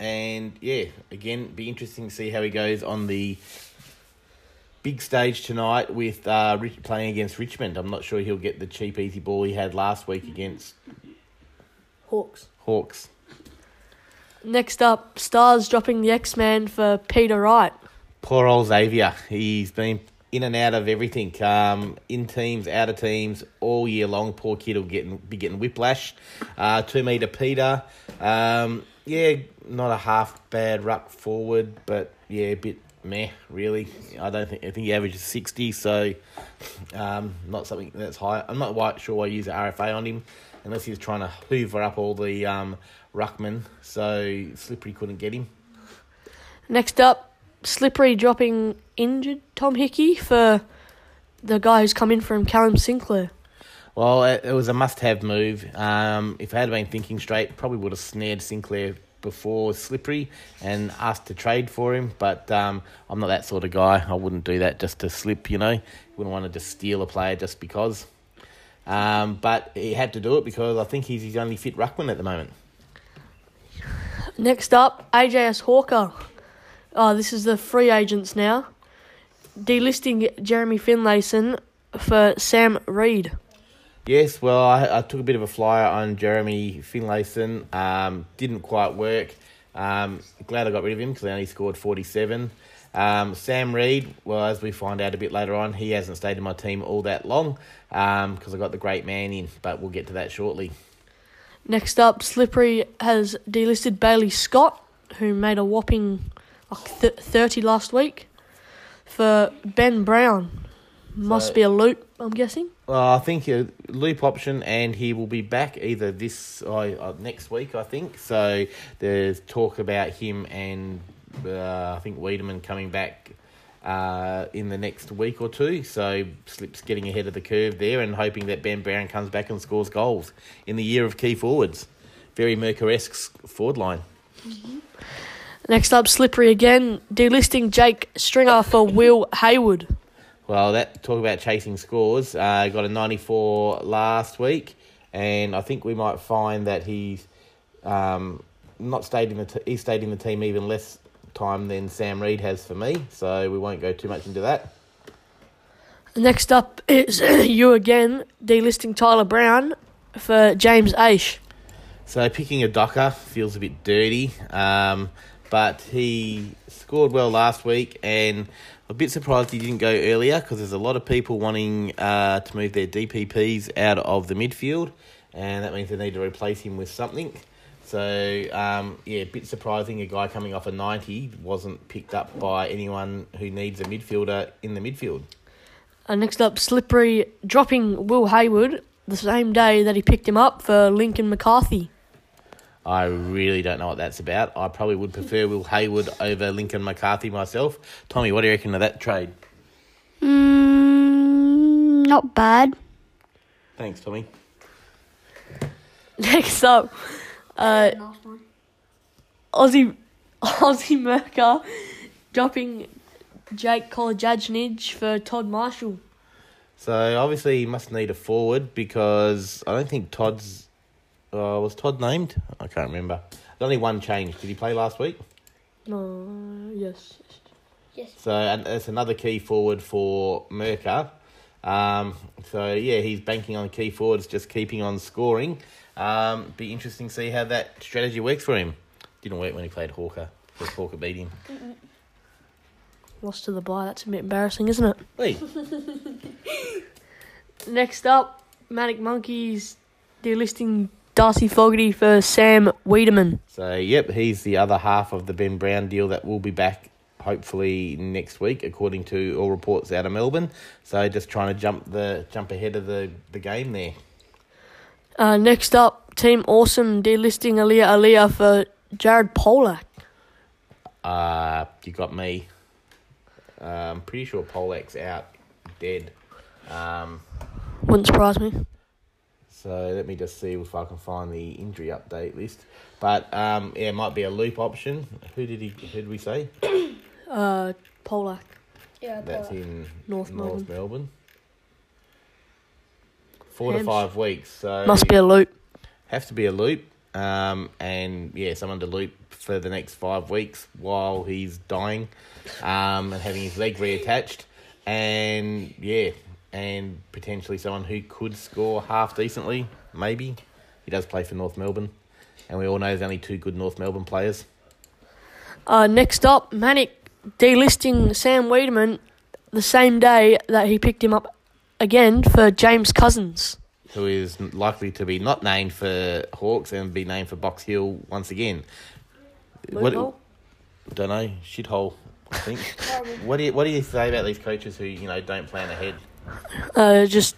and yeah, again, be interesting to see how he goes on the big stage tonight with uh, Rich, playing against Richmond. I'm not sure he'll get the cheap, easy ball he had last week against Hawks. Hawks. Next up, Stars dropping the X Man for Peter Wright. Poor old Xavier. He's been in and out of everything. Um, in teams, out of teams, all year long. Poor kid will get be getting whiplash. Uh, two meter Peter. Um, yeah, not a half bad ruck forward, but yeah, a bit meh. Really, I don't think. I think he averages sixty, so um, not something that's high. I'm not quite sure why use the RFA on him, unless he's trying to hoover up all the um, ruckman, so Slippery couldn't get him. Next up, Slippery dropping injured Tom Hickey for the guy who's come in from Callum Sinclair. Well, it, it was a must-have move. Um, if I had been thinking straight, probably would have snared Sinclair before Slippery and asked to trade for him. But um, I'm not that sort of guy. I wouldn't do that just to slip. You know, wouldn't want to just steal a player just because. Um, but he had to do it because I think he's his only fit ruckman at the moment. Next up, AJS Hawker. Oh, this is the free agents now. Delisting Jeremy Finlayson for Sam Reid. Yes, well, I, I took a bit of a flyer on Jeremy Finlayson. Um, didn't quite work. Um, glad I got rid of him because I only scored 47. Um, Sam Reid, well, as we find out a bit later on, he hasn't stayed in my team all that long because I got the great man in, but we'll get to that shortly. Next up, Slippery has delisted Bailey Scott, who made a whopping like th- 30 last week, for Ben Brown. Must So- be a loop, I'm guessing. Well, I think a loop option, and he will be back either this uh, uh, next week. I think so. There's talk about him and uh, I think Weideman coming back uh, in the next week or two. So Slip's getting ahead of the curve there, and hoping that Ben Brown comes back and scores goals in the year of key forwards. Very Merker-esque forward line. Next up, Slippery again, delisting Jake Stringer for Will Hayward. Well, that talk about chasing scores. Uh, got a 94 last week, and I think we might find that he's um, not stayed in the t- he stayed in the team even less time than Sam Reid has for me. So we won't go too much into that. Next up is [CLEARS THROAT] you again, delisting Tyler Brown for James Aish. So picking a Docker feels a bit dirty, um, but he scored well last week, and a bit surprised he didn't go earlier because there's a lot of people wanting uh, to move their DPPs out of the midfield, and that means they need to replace him with something. So um, yeah, a bit surprising. A guy coming off a ninety wasn't picked up by anyone who needs a midfielder in the midfield. Uh, next up, Slippery dropping Will Hayward the same day that he picked him up for Lincoln McCarthy. I really don't know what that's about. I probably would prefer Will Hayward over Lincoln McCarthy myself. Tommy, what do you reckon of that trade? Mm, not bad. Thanks, Tommy. [LAUGHS] Next up, uh, Aussie [LAUGHS] Aussie Merker dropping Jake Kolodjashnij for Todd Marshall. So obviously he must need a forward because I don't think Todd's uh, was Todd named. I can't remember. There's only one change. Did he play last week? No, yes. Yes. So and that's another key forward for Merker. Um, so yeah, he's banking on key forwards, just keeping on scoring. Um, be interesting to see how that strategy works for him. Didn't work when he played Hawker, because Hawker beat him. Lost to the bye. That's a bit embarrassing, isn't it? Hey, [LAUGHS] Next up, Manic Monkeys delisting Darcy Fogarty for Sam Weideman. so yep, he's the other half of the Ben Brown deal that will be back hopefully next week, according to all reports out of Melbourne. So just trying to jump the jump ahead of the, the game there. Uh, next up, Team Awesome delisting Aliir Aliir for Jared Polec. Uh, you got me. Uh, I'm pretty sure Polec's out dead. Um, Wouldn't surprise me. So let me just see if I can find the injury update list. But um, yeah, it might be a loop option. Who did he? Who did we say? [COUGHS] Uh, Polec. Yeah, That's in North North Melbourne. Melbourne. Four to five weeks. So Must be a loop. have to be a loop. Um, and yeah, someone to loop for the next five weeks while he's dying, um, and having his leg reattached, and yeah, and potentially someone who could score half decently, maybe. He does play for North Melbourne, and we all know there's only two good North Melbourne players. Uh, next up, Manic delisting Sam Weideman the same day that he picked him up again for James Cousins. who is likely to be not named for Hawks and be named for Box Hill once again. Loophole? Don't know, shithole. I think. [LAUGHS] what do you What do you say about these coaches who you know don't plan ahead? Uh, just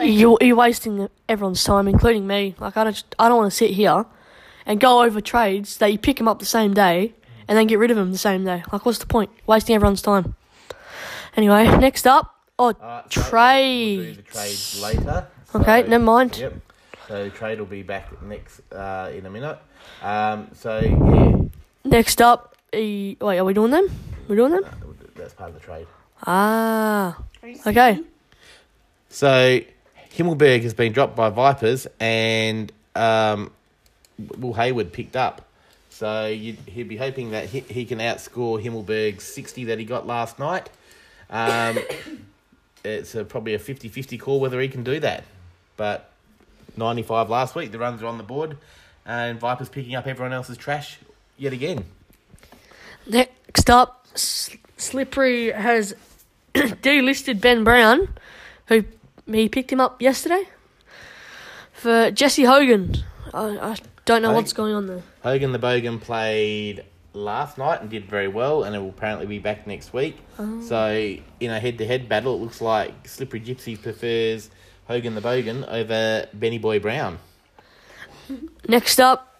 you're, you're wasting everyone's time, including me. Like I don't, I don't want to sit here and go over trades that you pick them up the same day and then get rid of them the same day. Like, what's the point? Wasting everyone's time. Anyway, next up, oh, Uh, so We'll do trade. the trades later. Okay, So- never mind. Yep. So the trade will be back next uh, in a minute. Um, so yeah, Next up, e- wait, are we doing them? We're doing them? uh, that's part of the trade. Ah, okay. So Himmelberg has been dropped by Vipers, and um, Will Hayward picked up. So you'd, he'd be hoping that he, he can outscore Himmelberg's 60 that he got last night. Um, [COUGHS] it's a, probably a 50 50 call whether he can do that. But 95 last week, the runs are on the board, and Vipers picking up everyone else's trash yet again. Next up, Slippery has [COUGHS] delisted Ben Brown, who he picked him up yesterday for Jesse Hogan. I, I don't know what's going on there. Hogan the Bogan played last night and did very well, and it will apparently be back next week. Oh. So, in a head to head battle, it looks like Slippery Gypsy prefers Hogan the Bogan over Benny Boy Brown. Next up,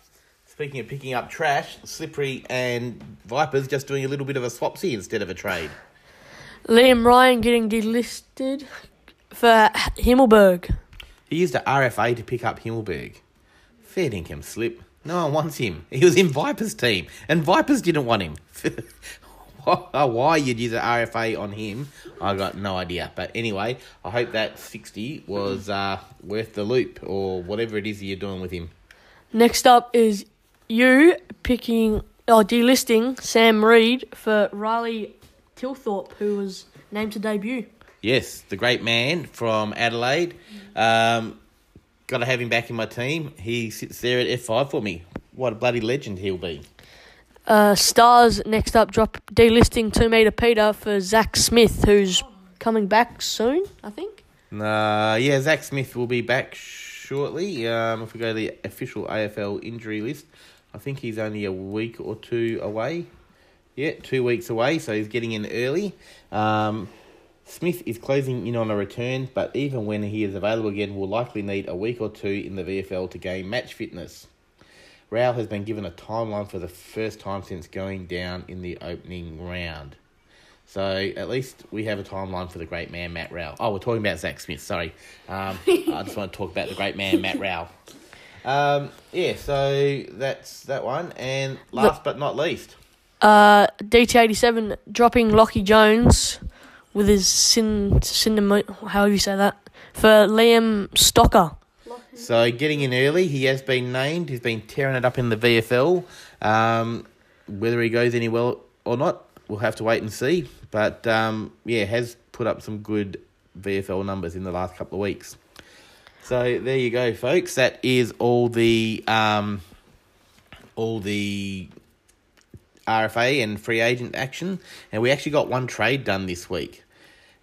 Speaking of picking up trash, Slippery and Vipers just doing a little bit of a swapsy instead of a trade. Liam Ryan getting delisted for Himmelberg. He used a RFA to pick up Himmelberg. Fair dinkum slip. No one wants him. He was in Vipers' team, and Vipers didn't want him. [LAUGHS] Why you'd use an RFA on him, I got no idea. But anyway, I hope that 60 was uh, worth the loop or whatever it is you're doing with him. Next up is you picking or delisting Sam Reid for Riley Thilthorpe, who was named to debut. Yes, the great man from Adelaide. Um, got to have him back in my team. He sits there at F5 for me. What a bloody legend he'll be. Uh, Stars next up drop delisting two meter Peter for Zach Smith, who's coming back soon. I think. Uh, yeah, Zach Smith will be back shortly. Um, if we go to the official AFL injury list, I think he's only a week or two away. Yeah, two weeks away, so he's getting in early. Um, Smith is closing in on a return, but even when he is available again, will likely need a week or two in the VFL to gain match fitness. Rowell has been given a timeline for the first time since going down in the opening round. So at least we have a timeline for the great man Matt Rowell. Oh, we're talking about Zach Smith. Sorry, um, I just want to talk about the great man Matt Rowell. Um, yeah, so that's that one. And last but not least, Uh, DT87 dropping Lachie Jones with his sin. How do you say that? For Liam Stocker. so getting in early, he has been named. He's been tearing it up in the VFL. Um, whether he goes any well or not, we'll have to wait and see. But um, yeah, has put up some good VFL numbers in the last couple of weeks. So there you go, folks. That is all the um, all the RFA and free agent action, and we actually got one trade done this week.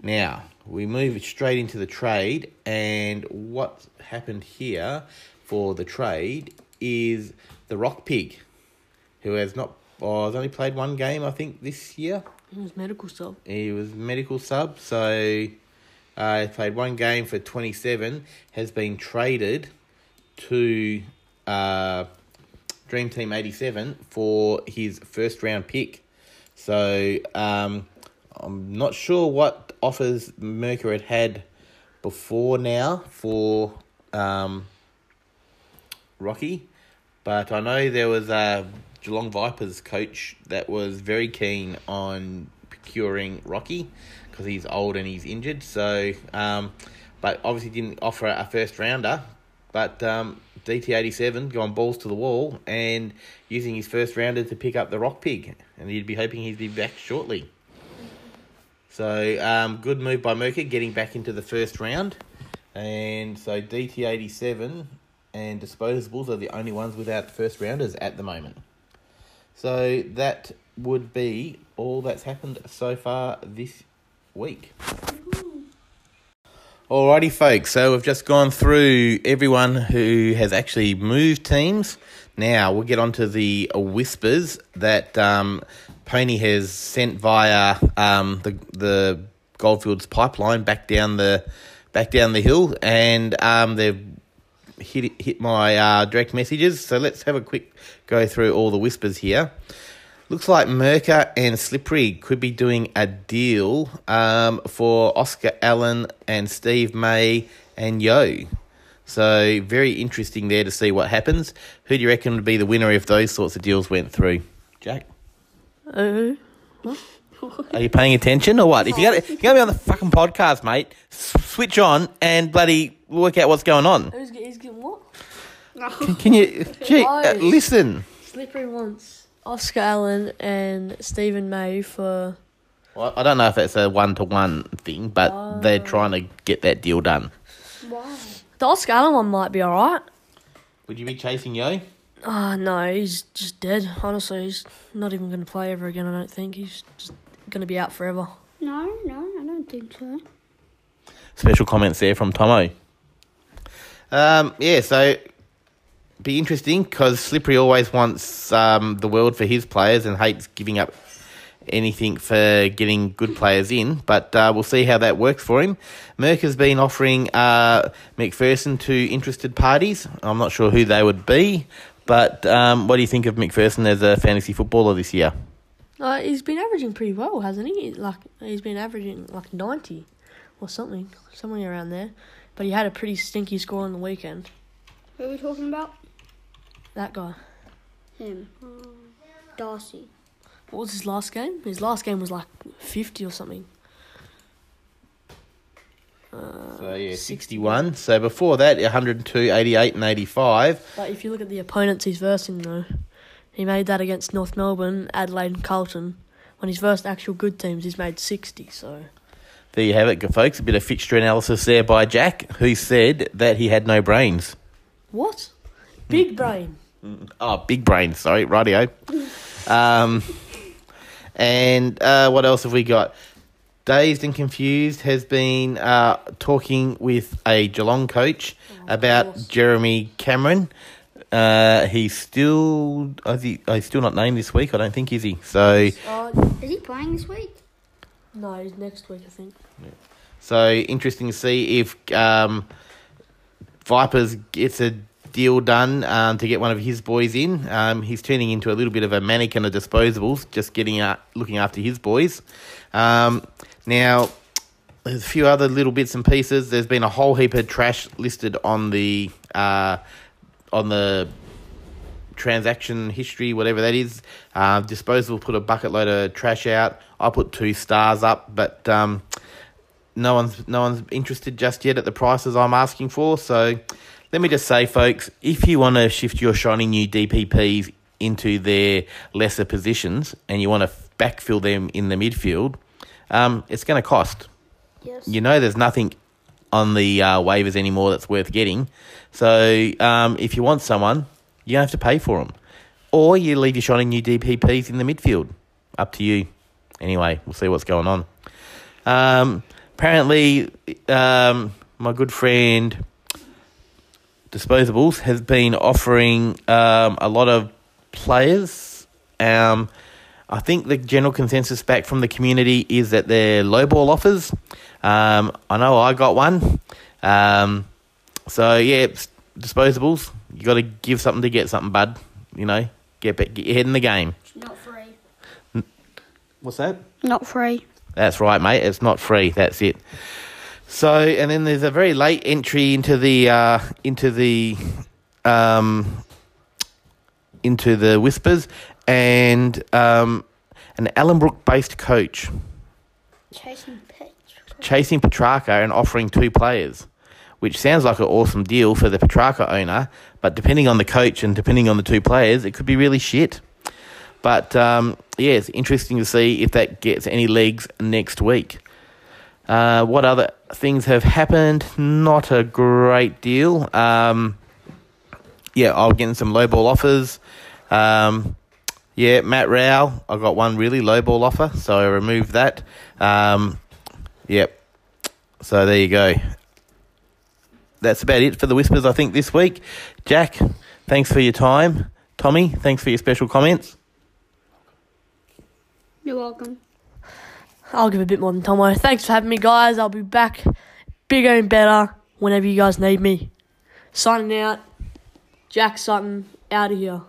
Now we move straight into the trade, and what happened here for the trade is the Rock Pig, who has not, oh, has only played one game, I think, this year. He was medical sub. He was medical sub, so uh, played one game for 27, has been traded to uh, Dream Team 87 for his first round pick. So um, I'm not sure what offers Mercer had had before now for um, Rocky, but I know there was a Geelong Vipers coach that was very keen on procuring Rocky because he's old and he's injured. So, um, but obviously didn't offer a first rounder. But um, DT87 gone balls to the wall and using his first rounder to pick up the Rock Pig, and he'd be hoping he'd be back shortly. So, um, good move by Merker getting back into the first round. And so DT87 and Disposables are the only ones without first rounders at the moment. So that would be all that's happened so far this week. Alrighty, folks. So we've just gone through everyone who has actually moved teams. Now we'll get on to the whispers that um, Pony has sent via um, the the Goldfields pipeline back down the back down the hill, and um, they've hit hit my uh, direct messages. So let's have a quick go through all the whispers here. Looks like Mercer and Slippery could be doing a deal um, for Oscar Allen and Steve May and Yo. So very interesting there to see what happens. Who do you reckon would be the winner if those sorts of deals went through? Jack, Uh, are you paying attention or what? If you got if you got to be on the fucking podcast, mate, switch on and bloody work out what's going on. who's, get- getting what? Can, can you [LAUGHS] gee, uh, listen? Slippery wants Oscar Allen and Stephen May for. Well, I don't know if it's a one to one thing, but they're trying to get that deal done. Wow. The Oscar Allen one might be alright. Would you be chasing Yo? Ah, no, he's just dead. Honestly, he's not even going to play ever again, I don't think. He's just going to be out forever. No, no, I don't think so. Special comments there from Tomo. Um, yeah, so be interesting because Slippery always wants um, the world for his players and hates giving up anything for getting good players in. But uh, we'll see how that works for him. Merck has been offering uh, Macpherson to interested parties. I'm not sure who they would be, but um, what do you think of Macpherson as a fantasy footballer this year? Uh, he's been averaging pretty well, hasn't he? Like he's been averaging like ninety or something, somewhere around there. But he had a pretty stinky score on the weekend. Who are we talking about? That guy. Him. Darcy. What was his last game? His last game was like fifty or something. Uh, so yeah, 61. So before that, 102, 88 and 85. But if you look at the opponents he's versing though, he made that against North Melbourne, Adelaide, and Carlton. When he's versed actual good teams, he's made sixty. So There you have it, folks. A bit of fixture analysis there by Jack, who said that he had no brains. What? Big brain. Oh, big brain. sorry, radio. Um, and uh, what else have we got? Dazed and Confused has been uh, talking with a Geelong coach about. Jeremy Cameron. Uh, he's still, is he, oh, he's still not named this week, I don't think, is he? So, Uh, Is he playing this week? no, he's next week, I think. So interesting to see if um, Vipers gets a deal done um, to get one of his boys in. Um, he's turning into a little bit of a mannequin of disposables, just getting out, looking after his boys. Um, now, there's a few other little bits and pieces. There's been a whole heap of trash listed on the uh, on the transaction history, whatever that is. Uh, Disposable put a bucket load of trash out. I put two stars up, but um, no one's no one's interested just yet at the prices I'm asking for. So let me just say, folks, if you want to shift your shiny new DPPs into their lesser positions and you want to backfill them in the midfield, um, it's going to cost. Yes. you know there's nothing on the uh, waivers anymore that's worth getting. So um, if you want someone, you have to pay for them, or you leave your shiny new DPPs in the midfield. Up to you. Anyway, we'll see what's going on. Um, apparently, um, my good friend Disposables has been offering um, a lot of players. Um, I think the general consensus back from the community is that they're lowball offers. Um, I know I got one. Um, so yeah, it's disposables. You got to give something to get something, bud. You know, get get your head in the game. Not free. What's that? Not free. That's right, mate. It's not free. That's it. So, and then there's a very late entry into the uh, into the um, into the whispers, and um, an Allenbrook based coach Chasing pitch. chasing Petracca and offering two players, which sounds like an awesome deal for the Petracca owner. But depending on the coach and depending on the two players, it could be really shit. But um, yeah, it's interesting to see if that gets any legs next week. Uh, what other things have happened? Not a great deal. Um, yeah, I'll get some low ball offers. Um, yeah, Matt Rowell, I got one really low ball offer, so I removed that. Um, yep. So there you go. That's about it for the whispers, I think, this week. Jack, thanks for your time. Tommy, thanks for your special comments. You're welcome. I'll give a bit more than Tomo. Thanks for having me, guys. I'll be back bigger and better whenever you guys need me. Signing out. Jack Sutton, out of here.